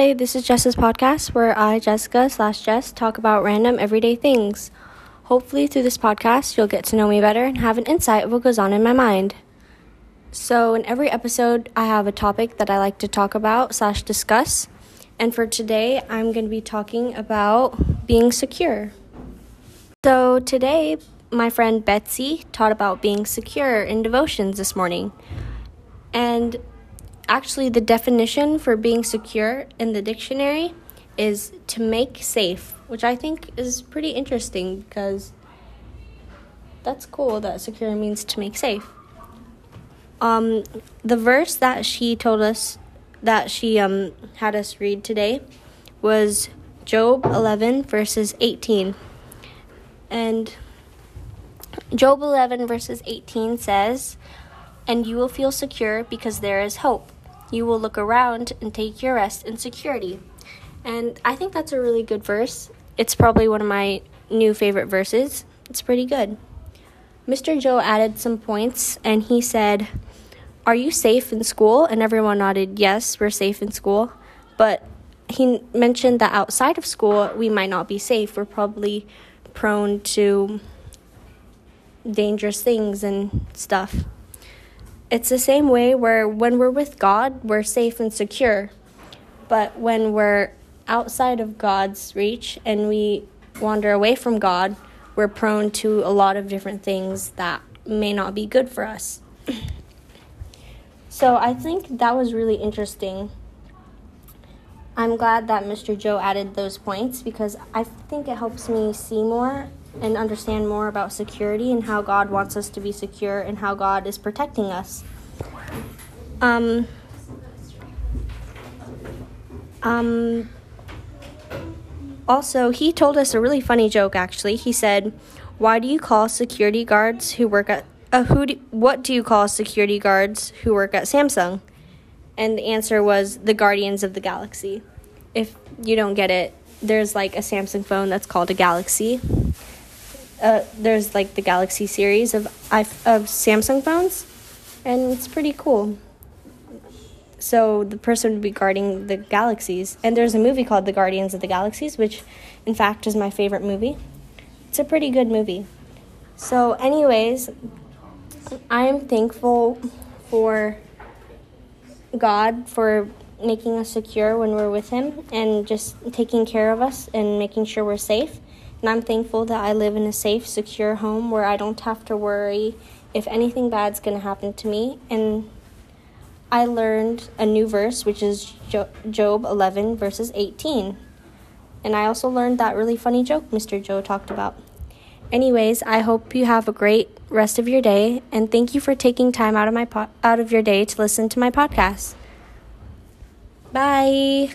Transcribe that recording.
Hi, this is Jess's podcast where I, Jessica slash Jess, talk about random everyday things. Hopefully, through this podcast, you'll get to know me better and have an insight of what goes on in my mind. So, in every episode, I have a topic that I like to talk about slash discuss. And for today, I'm going to be talking about being secure. So, today, my friend Betsy taught about being secure in devotions this morning. And actually, the definition for being secure in the dictionary is to make safe, which I think is pretty interesting because that's cool that secure means to make safe. Um, the verse that she told us that she um, had us read today was Job 11, verses 18. And Job 11, verses 18 says, And you will feel secure because there is hope. You will look around and take your rest in security. And I think that's a really good verse. It's probably one of my new favorite verses. It's pretty good. Mr. Joe added some points and he said, Are you safe in school? And everyone nodded, Yes, we're safe in school. But he mentioned that outside of school, we might not be safe. We're probably prone to dangerous things and stuff. It's the same way where when we're with God, we're safe and secure. But when we're outside of God's reach and we wander away from God, we're prone to a lot of different things that may not be good for us. so I think that was really interesting. I'm glad that Mr. Joe added those points because I think it helps me see more and understand more about security and how God wants us to be secure and how God is protecting us. Um, um, also, he told us a really funny joke actually. He said, "Why do you call security guards who work at uh, who do, what do you call security guards who work at Samsung?" And the answer was the Guardians of the Galaxy. If you don't get it, there's like a Samsung phone that's called a Galaxy. Uh, there's like the Galaxy series of of Samsung phones, and it's pretty cool. So the person would be guarding the galaxies, and there's a movie called The Guardians of the Galaxies, which, in fact, is my favorite movie. It's a pretty good movie. So, anyways, I am thankful for God for making us secure when we're with Him and just taking care of us and making sure we're safe. And I'm thankful that I live in a safe, secure home where I don't have to worry if anything bad's going to happen to me. And I learned a new verse, which is Job 11, verses 18. And I also learned that really funny joke Mr. Joe talked about. Anyways, I hope you have a great rest of your day, and thank you for taking time out of my po- out of your day to listen to my podcast. Bye.